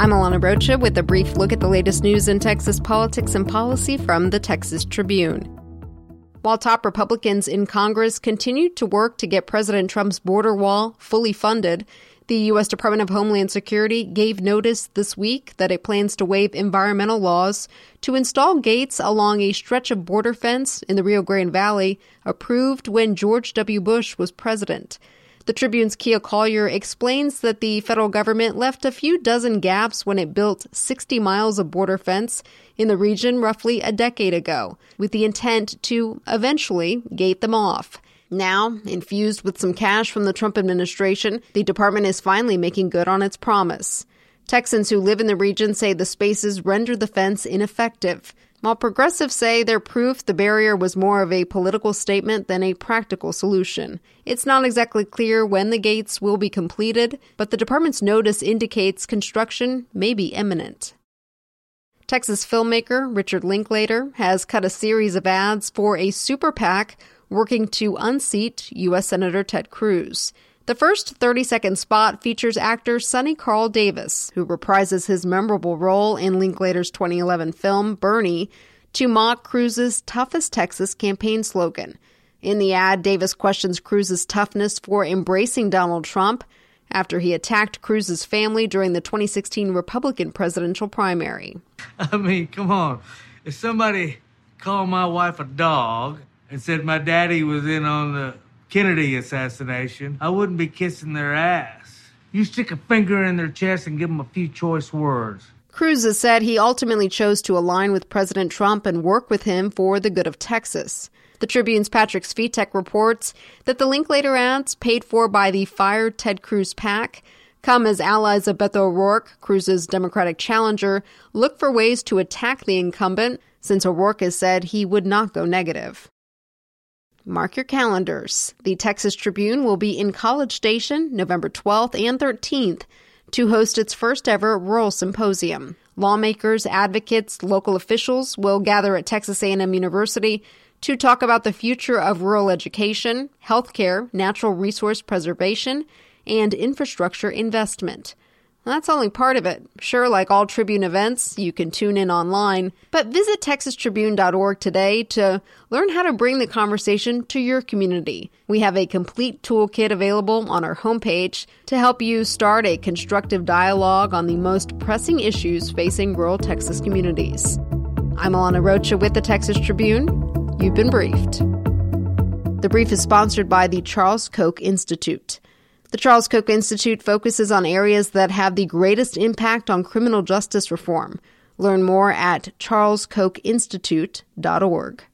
I'm Alana Rocha with a brief look at the latest news in Texas politics and policy from the Texas Tribune. While top Republicans in Congress continued to work to get President Trump's border wall fully funded, the U.S. Department of Homeland Security gave notice this week that it plans to waive environmental laws to install gates along a stretch of border fence in the Rio Grande Valley approved when George W. Bush was president. The Tribune's Kiah Collier explains that the federal government left a few dozen gaps when it built 60 miles of border fence in the region roughly a decade ago, with the intent to eventually gate them off. Now, infused with some cash from the Trump administration, the department is finally making good on its promise. Texans who live in the region say the spaces render the fence ineffective while progressives say they're proof the barrier was more of a political statement than a practical solution. It's not exactly clear when the gates will be completed, but the department's notice indicates construction may be imminent. Texas filmmaker Richard Linklater has cut a series of ads for a super PAC working to unseat U.S. Senator Ted Cruz. The first 30 second spot features actor Sonny Carl Davis, who reprises his memorable role in Linklater's 2011 film Bernie to mock Cruz's Tough as Texas campaign slogan. In the ad, Davis questions Cruz's toughness for embracing Donald Trump after he attacked Cruz's family during the 2016 Republican presidential primary. I mean, come on. If somebody called my wife a dog and said my daddy was in on the Kennedy assassination, I wouldn't be kissing their ass. You stick a finger in their chest and give them a few choice words. Cruz has said he ultimately chose to align with President Trump and work with him for the good of Texas. The Tribune's Patrick Svitek reports that the Linklater ads, paid for by the Fire Ted Cruz PAC, come as allies of Beto O'Rourke, Cruz's Democratic challenger, look for ways to attack the incumbent, since O'Rourke has said he would not go negative. Mark your calendars. The Texas Tribune will be in College Station November 12th and 13th to host its first ever rural symposium. Lawmakers, advocates, local officials will gather at Texas A&M University to talk about the future of rural education, healthcare, natural resource preservation, and infrastructure investment. That's only part of it. Sure, like all Tribune events, you can tune in online, but visit texastribune.org today to learn how to bring the conversation to your community. We have a complete toolkit available on our homepage to help you start a constructive dialogue on the most pressing issues facing rural Texas communities. I'm Alana Rocha with the Texas Tribune. You've been briefed. The brief is sponsored by the Charles Koch Institute. The Charles Koch Institute focuses on areas that have the greatest impact on criminal justice reform. Learn more at charleskochinstitute.org.